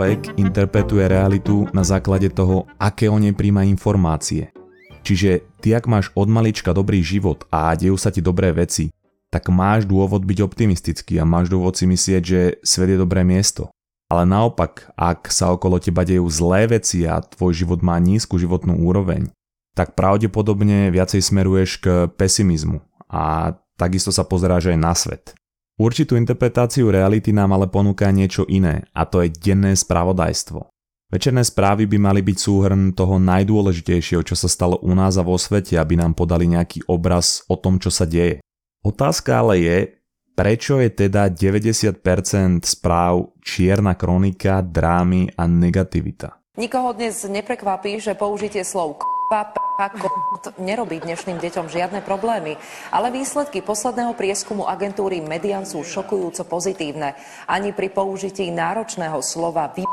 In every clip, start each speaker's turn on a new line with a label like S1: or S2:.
S1: človek interpretuje realitu na základe toho, aké o nej príjma informácie. Čiže ty ak máš od malička dobrý život a dejú sa ti dobré veci, tak máš dôvod byť optimistický a máš dôvod si myslieť, že svet je dobré miesto. Ale naopak, ak sa okolo teba dejú zlé veci a tvoj život má nízku životnú úroveň, tak pravdepodobne viacej smeruješ k pesimizmu a takisto sa pozeráš aj na svet. Určitú interpretáciu reality nám ale ponúka niečo iné a to je denné spravodajstvo. Večerné správy by mali byť súhrn toho najdôležitejšieho, čo sa stalo u nás a vo svete, aby nám podali nejaký obraz o tom, čo sa deje. Otázka ale je, prečo je teda 90% správ čierna kronika, drámy a negativita?
S2: Nikoho dnes neprekvapí, že použitie slov nerobí dnešným deťom žiadne problémy, ale výsledky posledného prieskumu agentúry Median sú šokujúco pozitívne. Ani pri použití náročného slova vy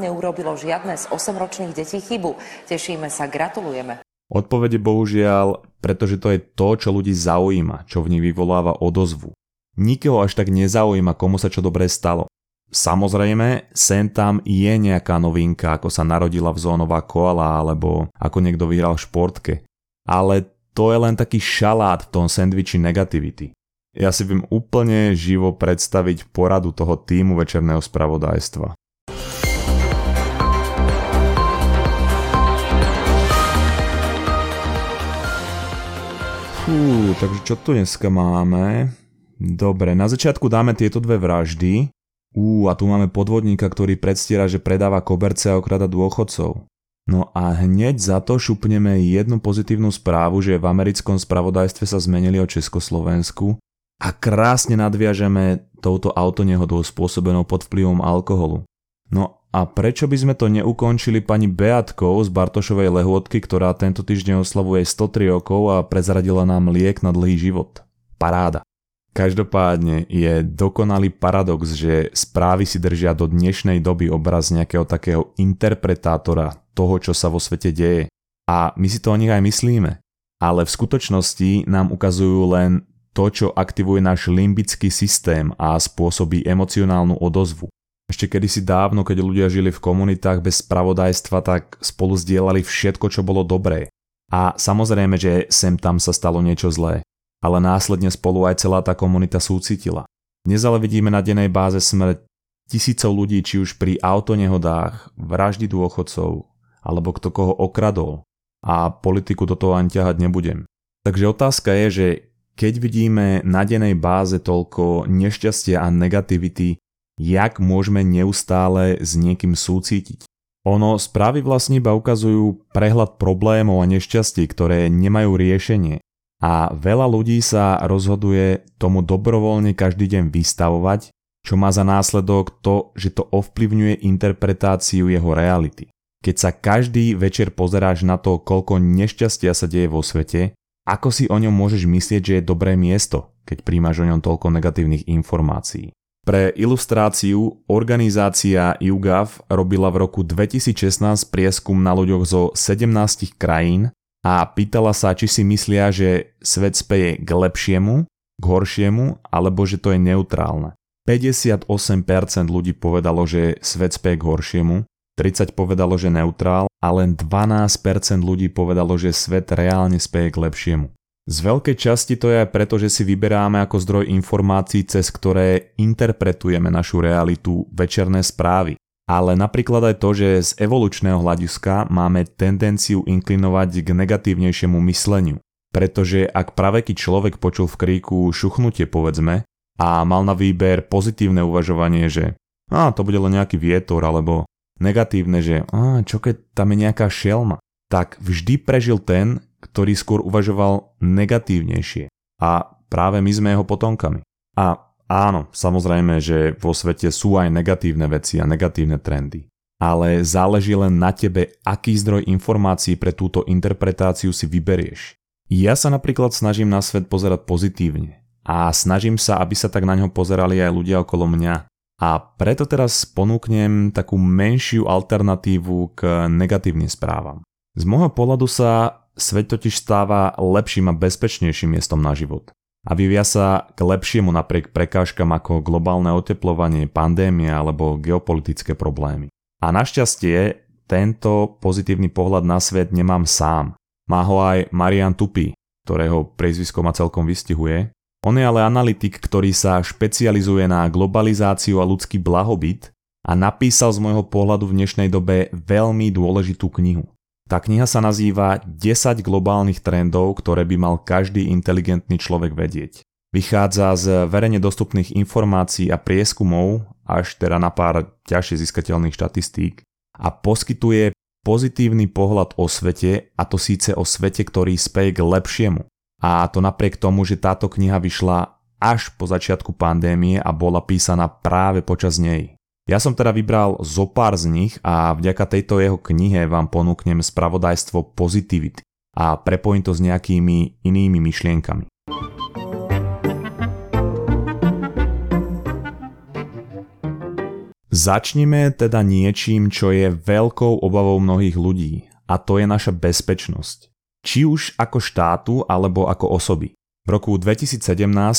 S2: neurobilo žiadne z 8-ročných detí chybu. Tešíme sa, gratulujeme.
S1: Odpovede bohužiaľ, pretože to je to, čo ľudí zaujíma, čo v nich vyvoláva odozvu. Nikoho až tak nezaujíma, komu sa čo dobre stalo. Samozrejme, sem tam je nejaká novinka, ako sa narodila vzónová koala alebo ako niekto vyhral v športke. Ale to je len taký šalát v tom sendviči negativity. Ja si viem úplne živo predstaviť poradu toho týmu večerného spravodajstva. Fú, takže čo tu dneska máme? Dobre, na začiatku dáme tieto dve vraždy, Ú, a tu máme podvodníka, ktorý predstiera, že predáva koberce a okrada dôchodcov. No a hneď za to šupneme jednu pozitívnu správu, že v americkom spravodajstve sa zmenili o Československu a krásne nadviažeme touto autonehodou spôsobenou pod vplyvom alkoholu. No a prečo by sme to neukončili pani Beatkou z Bartošovej lehôdky, ktorá tento týždeň oslavuje 103 rokov a prezradila nám liek na dlhý život? Paráda. Každopádne je dokonalý paradox, že správy si držia do dnešnej doby obraz nejakého takého interpretátora toho, čo sa vo svete deje. A my si to o nich aj myslíme. Ale v skutočnosti nám ukazujú len to, čo aktivuje náš limbický systém a spôsobí emocionálnu odozvu. Ešte kedysi dávno, keď ľudia žili v komunitách bez spravodajstva, tak spolu zdieľali všetko, čo bolo dobré. A samozrejme, že sem tam sa stalo niečo zlé ale následne spolu aj celá tá komunita súcitila. Dnes ale vidíme na dennej báze smrť tisícov ľudí, či už pri autonehodách, vraždy dôchodcov, alebo kto koho okradol. A politiku do toho ani ťahať nebudem. Takže otázka je, že keď vidíme na dennej báze toľko nešťastia a negativity, jak môžeme neustále s niekým súcitiť? Ono správy vlastne iba ukazujú prehľad problémov a nešťastí, ktoré nemajú riešenie a veľa ľudí sa rozhoduje tomu dobrovoľne každý deň vystavovať, čo má za následok to, že to ovplyvňuje interpretáciu jeho reality. Keď sa každý večer pozeráš na to, koľko nešťastia sa deje vo svete, ako si o ňom môžeš myslieť, že je dobré miesto, keď príjmaš o ňom toľko negatívnych informácií. Pre ilustráciu organizácia YouGov robila v roku 2016 prieskum na ľuďoch zo 17 krajín a pýtala sa, či si myslia, že svet speje k lepšiemu, k horšiemu, alebo že to je neutrálne. 58% ľudí povedalo, že svet speje k horšiemu, 30 povedalo, že neutrál a len 12% ľudí povedalo, že svet reálne speje k lepšiemu. Z veľkej časti to je aj preto, že si vyberáme ako zdroj informácií, cez ktoré interpretujeme našu realitu večerné správy ale napríklad aj to, že z evolučného hľadiska máme tendenciu inklinovať k negatívnejšiemu mysleniu. Pretože ak praveký človek počul v kríku šuchnutie povedzme a mal na výber pozitívne uvažovanie, že a to bude len nejaký vietor alebo negatívne, že a čo keď tam je nejaká šelma, tak vždy prežil ten, ktorý skôr uvažoval negatívnejšie. A práve my sme jeho potomkami. A Áno, samozrejme, že vo svete sú aj negatívne veci a negatívne trendy. Ale záleží len na tebe, aký zdroj informácií pre túto interpretáciu si vyberieš. Ja sa napríklad snažím na svet pozerať pozitívne a snažím sa, aby sa tak na ňo pozerali aj ľudia okolo mňa. A preto teraz ponúknem takú menšiu alternatívu k negatívnym správam. Z môjho pohľadu sa svet totiž stáva lepším a bezpečnejším miestom na život a vyvia sa k lepšiemu napriek prekážkam ako globálne oteplovanie, pandémia alebo geopolitické problémy. A našťastie tento pozitívny pohľad na svet nemám sám. Má ho aj Marian Tupy, ktorého priezvisko ma celkom vystihuje. On je ale analytik, ktorý sa špecializuje na globalizáciu a ľudský blahobyt a napísal z môjho pohľadu v dnešnej dobe veľmi dôležitú knihu. Tá kniha sa nazýva 10 globálnych trendov, ktoré by mal každý inteligentný človek vedieť. Vychádza z verejne dostupných informácií a prieskumov, až teda na pár ťažšie získateľných štatistík a poskytuje pozitívny pohľad o svete a to síce o svete, ktorý speje k lepšiemu. A to napriek tomu, že táto kniha vyšla až po začiatku pandémie a bola písaná práve počas nej. Ja som teda vybral zo pár z nich a vďaka tejto jeho knihe vám ponúknem spravodajstvo pozitivity a prepojím to s nejakými inými myšlienkami. Začnime teda niečím, čo je veľkou obavou mnohých ľudí a to je naša bezpečnosť. Či už ako štátu alebo ako osoby. V roku 2017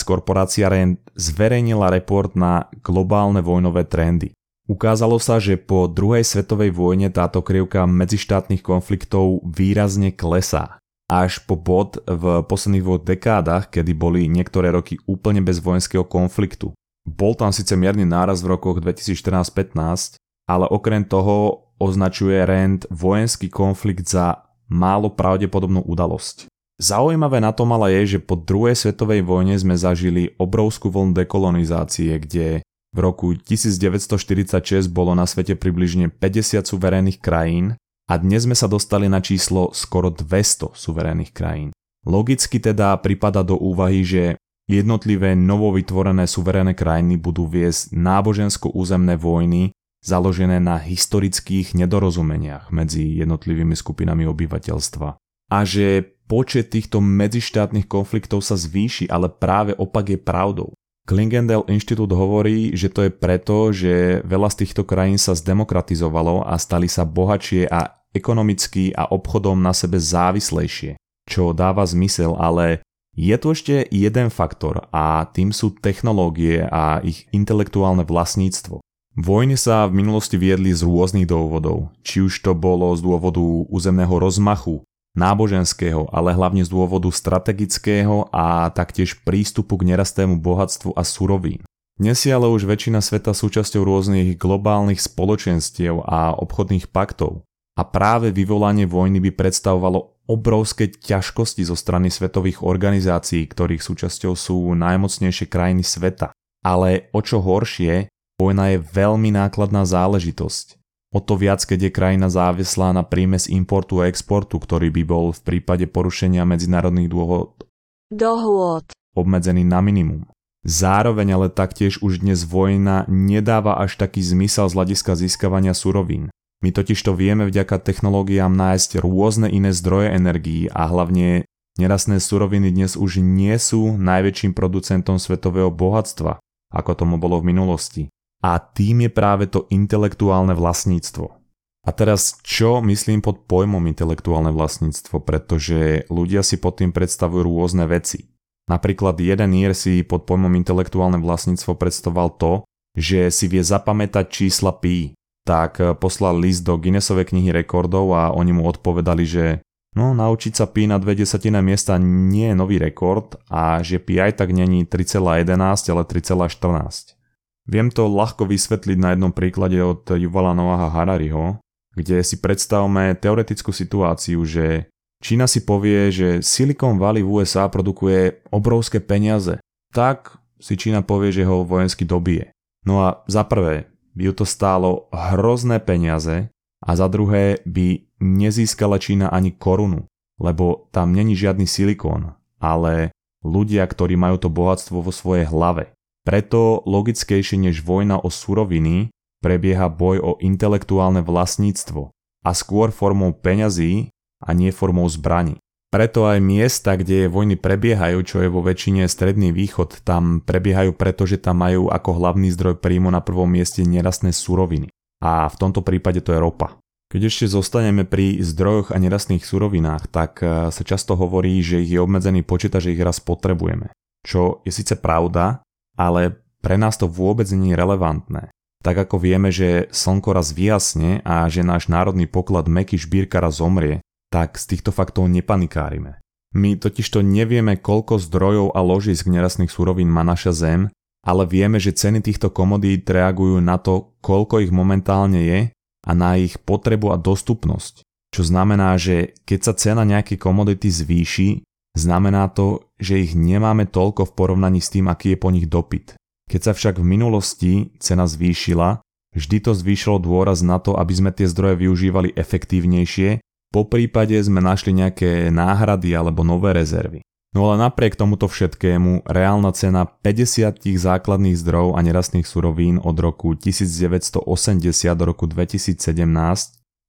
S1: korporácia RAND zverejnila report na globálne vojnové trendy. Ukázalo sa, že po druhej svetovej vojne táto krivka medzištátnych konfliktov výrazne klesá. Až po bod v posledných dvoch dekádach, kedy boli niektoré roky úplne bez vojenského konfliktu. Bol tam síce mierny náraz v rokoch 2014-15, ale okrem toho označuje Rand vojenský konflikt za málo pravdepodobnú udalosť. Zaujímavé na tom ale je, že po druhej svetovej vojne sme zažili obrovskú vlnu dekolonizácie, kde v roku 1946 bolo na svete približne 50 suverénnych krajín a dnes sme sa dostali na číslo skoro 200 suverénnych krajín. Logicky teda pripada do úvahy, že jednotlivé novovytvorené suverénne krajiny budú viesť nábožensko-územné vojny založené na historických nedorozumeniach medzi jednotlivými skupinami obyvateľstva. A že počet týchto medzištátnych konfliktov sa zvýši, ale práve opak je pravdou. Klingendel inštitút hovorí, že to je preto, že veľa z týchto krajín sa zdemokratizovalo a stali sa bohatšie a ekonomicky a obchodom na sebe závislejšie, čo dáva zmysel, ale je tu ešte jeden faktor a tým sú technológie a ich intelektuálne vlastníctvo. Vojny sa v minulosti viedli z rôznych dôvodov, či už to bolo z dôvodu územného rozmachu, náboženského, ale hlavne z dôvodu strategického a taktiež prístupu k nerastému bohatstvu a surovín. Dnes je ale už väčšina sveta súčasťou rôznych globálnych spoločenstiev a obchodných paktov a práve vyvolanie vojny by predstavovalo obrovské ťažkosti zo strany svetových organizácií, ktorých súčasťou sú najmocnejšie krajiny sveta. Ale o čo horšie, vojna je veľmi nákladná záležitosť O to viac, keď je krajina závislá na príjme z importu a exportu, ktorý by bol v prípade porušenia medzinárodných dôvod
S3: dohôd
S1: obmedzený na minimum. Zároveň ale taktiež už dnes vojna nedáva až taký zmysel z hľadiska získavania surovín. My totiž to vieme vďaka technológiám nájsť rôzne iné zdroje energií a hlavne nerastné suroviny dnes už nie sú najväčším producentom svetového bohatstva, ako tomu bolo v minulosti a tým je práve to intelektuálne vlastníctvo. A teraz čo myslím pod pojmom intelektuálne vlastníctvo, pretože ľudia si pod tým predstavujú rôzne veci. Napríklad jeden Ír si pod pojmom intelektuálne vlastníctvo predstavoval to, že si vie zapamätať čísla pi, tak poslal list do Guinnessovej knihy rekordov a oni mu odpovedali, že no naučiť sa pi na dve desatina miesta nie je nový rekord a že pi aj tak není 3,11 ale 3,14. Viem to ľahko vysvetliť na jednom príklade od Yuvala Noaha Harariho, kde si predstavme teoretickú situáciu, že Čína si povie, že Silicon Valley v USA produkuje obrovské peniaze. Tak si Čína povie, že ho vojensky dobije. No a za prvé by ju to stálo hrozné peniaze a za druhé by nezískala Čína ani korunu, lebo tam není žiadny silikón, ale ľudia, ktorí majú to bohatstvo vo svojej hlave. Preto logickejšie než vojna o suroviny prebieha boj o intelektuálne vlastníctvo a skôr formou peňazí a nie formou zbraní. Preto aj miesta, kde vojny prebiehajú, čo je vo väčšine stredný východ, tam prebiehajú preto, že tam majú ako hlavný zdroj príjmu na prvom mieste nerastné suroviny. A v tomto prípade to je ropa. Keď ešte zostaneme pri zdrojoch a nerastných surovinách, tak eh, sa často hovorí, že ich je obmedzený počet a že ich raz potrebujeme. Čo je síce pravda, ale pre nás to vôbec nie je relevantné. Tak ako vieme, že slnko raz vyjasne a že náš národný poklad Meky Šbírka raz zomrie, tak z týchto faktov nepanikárime. My totižto nevieme, koľko zdrojov a ložisk nerastných surovín má naša Zem, ale vieme, že ceny týchto komodít reagujú na to, koľko ich momentálne je a na ich potrebu a dostupnosť. Čo znamená, že keď sa cena nejakej komodity zvýši, znamená to, že ich nemáme toľko v porovnaní s tým, aký je po nich dopyt. Keď sa však v minulosti cena zvýšila, vždy to zvýšilo dôraz na to, aby sme tie zdroje využívali efektívnejšie, po prípade sme našli nejaké náhrady alebo nové rezervy. No ale napriek tomuto všetkému, reálna cena 50 základných zdrojov a nerastných surovín od roku 1980 do roku 2017,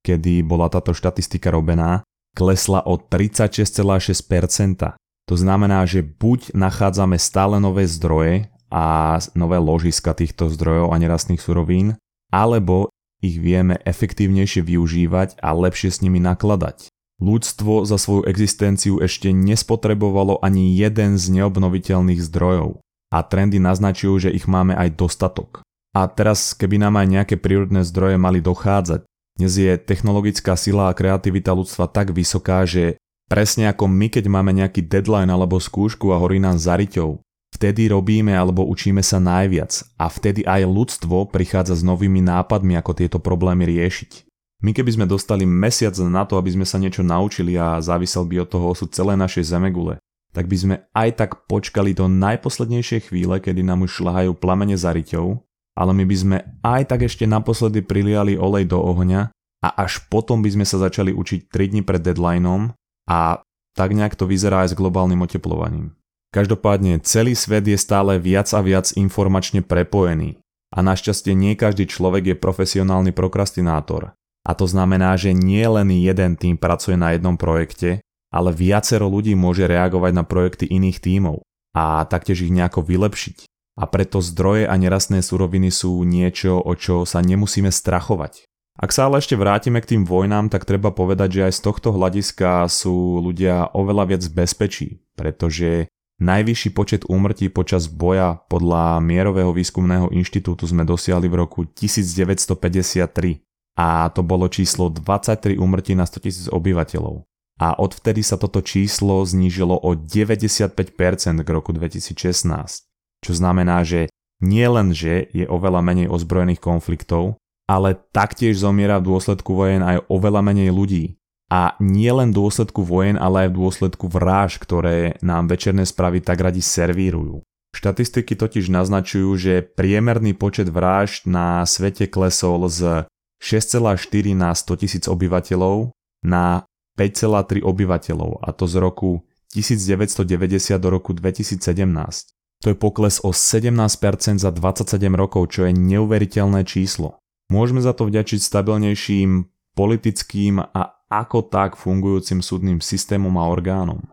S1: kedy bola táto štatistika robená, klesla o 36,6%. To znamená, že buď nachádzame stále nové zdroje a nové ložiska týchto zdrojov a nerastných surovín, alebo ich vieme efektívnejšie využívať a lepšie s nimi nakladať. Ľudstvo za svoju existenciu ešte nespotrebovalo ani jeden z neobnoviteľných zdrojov a trendy naznačujú, že ich máme aj dostatok. A teraz, keby nám aj nejaké prírodné zdroje mali dochádzať, dnes je technologická sila a kreativita ľudstva tak vysoká, že presne ako my, keď máme nejaký deadline alebo skúšku a horí nám za riťou, Vtedy robíme alebo učíme sa najviac a vtedy aj ľudstvo prichádza s novými nápadmi, ako tieto problémy riešiť. My keby sme dostali mesiac na to, aby sme sa niečo naučili a závisel by od toho osud celé našej zemegule, tak by sme aj tak počkali do najposlednejšej chvíle, kedy nám už šľahajú plamene za riťou, ale my by sme aj tak ešte naposledy priliali olej do ohňa a až potom by sme sa začali učiť 3 dni pred deadlineom a tak nejak to vyzerá aj s globálnym oteplovaním. Každopádne celý svet je stále viac a viac informačne prepojený a našťastie nie každý človek je profesionálny prokrastinátor. A to znamená, že nie len jeden tým pracuje na jednom projekte, ale viacero ľudí môže reagovať na projekty iných tímov a taktiež ich nejako vylepšiť. A preto zdroje a nerastné suroviny sú niečo, o čo sa nemusíme strachovať. Ak sa ale ešte vrátime k tým vojnám, tak treba povedať, že aj z tohto hľadiska sú ľudia oveľa viac bezpečí, pretože Najvyšší počet úmrtí počas boja podľa Mierového výskumného inštitútu sme dosiahli v roku 1953 a to bolo číslo 23 úmrtí na 100 000 obyvateľov. A odvtedy sa toto číslo znížilo o 95% k roku 2016. Čo znamená, že nie že je oveľa menej ozbrojených konfliktov, ale taktiež zomiera v dôsledku vojen aj oveľa menej ľudí. A nie len v dôsledku vojen, ale aj v dôsledku vráž, ktoré nám večerné správy tak radi servírujú. Štatistiky totiž naznačujú, že priemerný počet vražd na svete klesol z 6,4 na 100 tisíc obyvateľov na 5,3 obyvateľov a to z roku 1990 do roku 2017. To je pokles o 17% za 27 rokov, čo je neuveriteľné číslo. Môžeme za to vďačiť stabilnejším politickým a ako tak fungujúcim súdnym systémom a orgánom.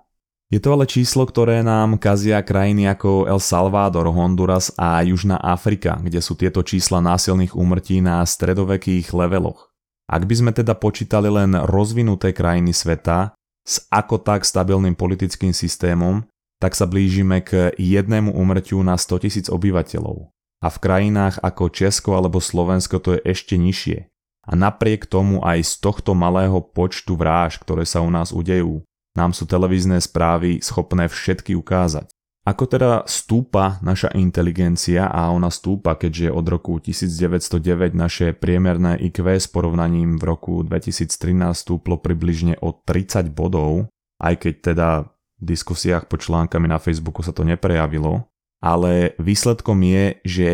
S1: Je to ale číslo, ktoré nám kazia krajiny ako El Salvador, Honduras a Južná Afrika, kde sú tieto čísla násilných úmrtí na stredovekých leveloch. Ak by sme teda počítali len rozvinuté krajiny sveta s ako tak stabilným politickým systémom, tak sa blížime k jednému úmrtiu na 100 tisíc obyvateľov. A v krajinách ako Česko alebo Slovensko to je ešte nižšie a napriek tomu aj z tohto malého počtu vráž, ktoré sa u nás udejú, nám sú televízne správy schopné všetky ukázať. Ako teda stúpa naša inteligencia a ona stúpa, keďže od roku 1909 naše priemerné IQ s porovnaním v roku 2013 stúplo približne o 30 bodov, aj keď teda diskusiách pod článkami na Facebooku sa to neprejavilo, ale výsledkom je, že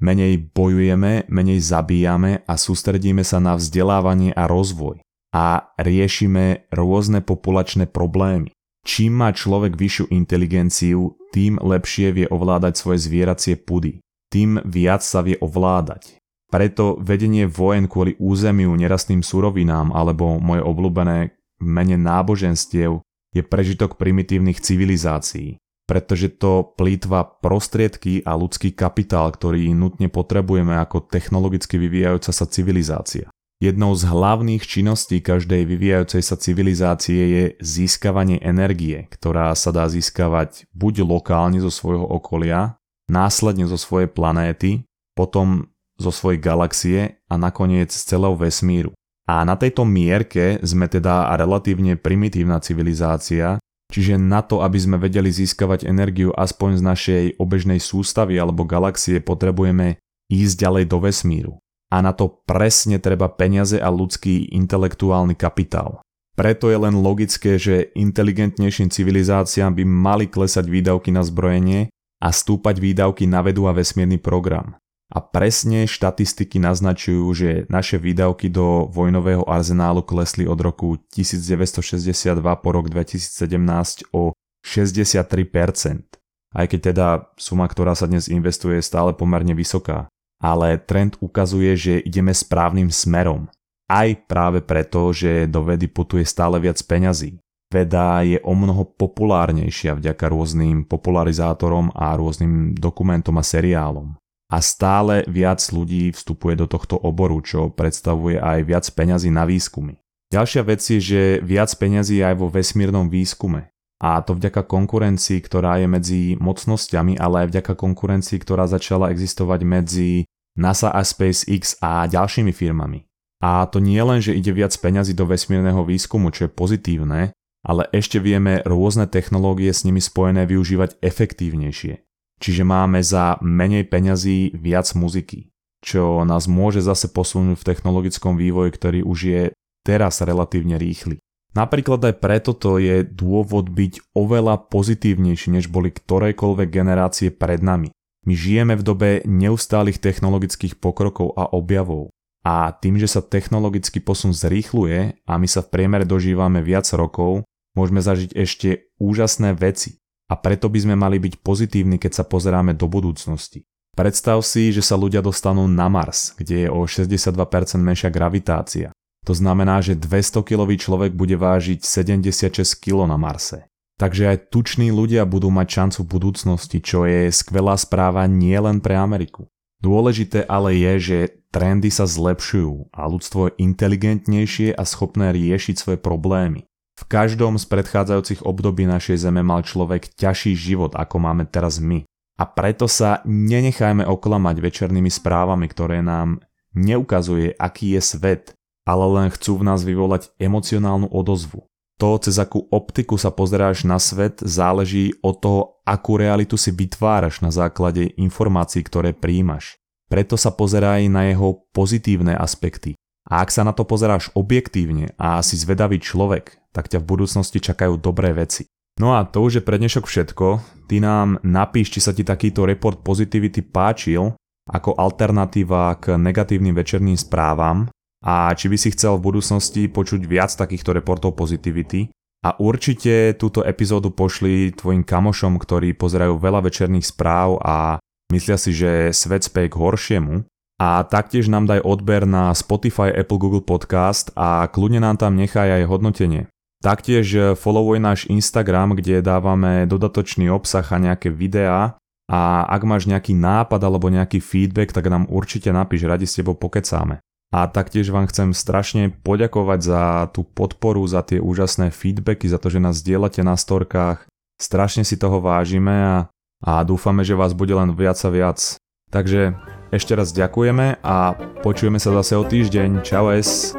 S1: menej bojujeme, menej zabíjame a sústredíme sa na vzdelávanie a rozvoj a riešime rôzne populačné problémy. Čím má človek vyššiu inteligenciu, tým lepšie vie ovládať svoje zvieracie pudy. Tým viac sa vie ovládať. Preto vedenie vojen kvôli územiu, nerastným surovinám alebo moje obľúbené mene náboženstiev je prežitok primitívnych civilizácií pretože to plýtva prostriedky a ľudský kapitál, ktorý nutne potrebujeme ako technologicky vyvíjajúca sa civilizácia. Jednou z hlavných činností každej vyvíjajúcej sa civilizácie je získavanie energie, ktorá sa dá získavať buď lokálne zo svojho okolia, následne zo svojej planéty, potom zo svojej galaxie a nakoniec z celého vesmíru. A na tejto mierke sme teda relatívne primitívna civilizácia, čiže na to, aby sme vedeli získavať energiu aspoň z našej obežnej sústavy alebo galaxie, potrebujeme ísť ďalej do vesmíru. A na to presne treba peniaze a ľudský intelektuálny kapitál. Preto je len logické, že inteligentnejším civilizáciám by mali klesať výdavky na zbrojenie a stúpať výdavky na vedu a vesmírny program. A presne štatistiky naznačujú, že naše výdavky do vojnového arzenálu klesli od roku 1962 po rok 2017 o 63%. Aj keď teda suma, ktorá sa dnes investuje, je stále pomerne vysoká. Ale trend ukazuje, že ideme správnym smerom. Aj práve preto, že do vedy putuje stále viac peňazí. Veda je o mnoho populárnejšia vďaka rôznym popularizátorom a rôznym dokumentom a seriálom a stále viac ľudí vstupuje do tohto oboru, čo predstavuje aj viac peňazí na výskumy. Ďalšia vec je, že viac peňazí je aj vo vesmírnom výskume. A to vďaka konkurencii, ktorá je medzi mocnosťami, ale aj vďaka konkurencii, ktorá začala existovať medzi NASA a SpaceX a ďalšími firmami. A to nie len, že ide viac peňazí do vesmírneho výskumu, čo je pozitívne, ale ešte vieme rôzne technológie s nimi spojené využívať efektívnejšie. Čiže máme za menej peňazí viac muziky, čo nás môže zase posunúť v technologickom vývoji, ktorý už je teraz relatívne rýchly. Napríklad aj preto to je dôvod byť oveľa pozitívnejší, než boli ktorejkoľvek generácie pred nami. My žijeme v dobe neustálých technologických pokrokov a objavov. A tým, že sa technologický posun zrýchluje a my sa v priemere dožívame viac rokov, môžeme zažiť ešte úžasné veci a preto by sme mali byť pozitívni, keď sa pozeráme do budúcnosti. Predstav si, že sa ľudia dostanú na Mars, kde je o 62% menšia gravitácia. To znamená, že 200-kilový človek bude vážiť 76 kg na Marse. Takže aj tuční ľudia budú mať šancu v budúcnosti, čo je skvelá správa nielen pre Ameriku. Dôležité ale je, že trendy sa zlepšujú a ľudstvo je inteligentnejšie a schopné riešiť svoje problémy. V každom z predchádzajúcich období našej Zeme mal človek ťažší život, ako máme teraz my. A preto sa nenechajme oklamať večernými správami, ktoré nám neukazuje, aký je svet, ale len chcú v nás vyvolať emocionálnu odozvu. To, cez akú optiku sa pozeráš na svet, záleží od toho, akú realitu si vytváraš na základe informácií, ktoré príjmaš. Preto sa pozeraj na jeho pozitívne aspekty. A ak sa na to pozeráš objektívne a si zvedavý človek, tak ťa v budúcnosti čakajú dobré veci. No a to už je pre dnešok všetko. Ty nám napíš, či sa ti takýto report Positivity páčil ako alternatíva k negatívnym večerným správam a či by si chcel v budúcnosti počuť viac takýchto reportov Positivity. A určite túto epizódu pošli tvojim kamošom, ktorí pozerajú veľa večerných správ a myslia si, že svet speje k horšiemu. A taktiež nám daj odber na Spotify, Apple, Google Podcast a kľudne nám tam nechaj aj hodnotenie. Taktiež eh, followuj náš Instagram, kde dávame dodatočný obsah a nejaké videá a ak máš nejaký nápad alebo nejaký feedback, tak nám určite napíš, radi s tebou pokecáme. A taktiež vám chcem strašne poďakovať za tú podporu, za tie úžasné feedbacky, za to, že nás dielate na storkách. Strašne si toho vážime a, a dúfame, že vás bude len viac a viac. Takže ešte raz ďakujeme a počujeme sa zase o týždeň. Čau es.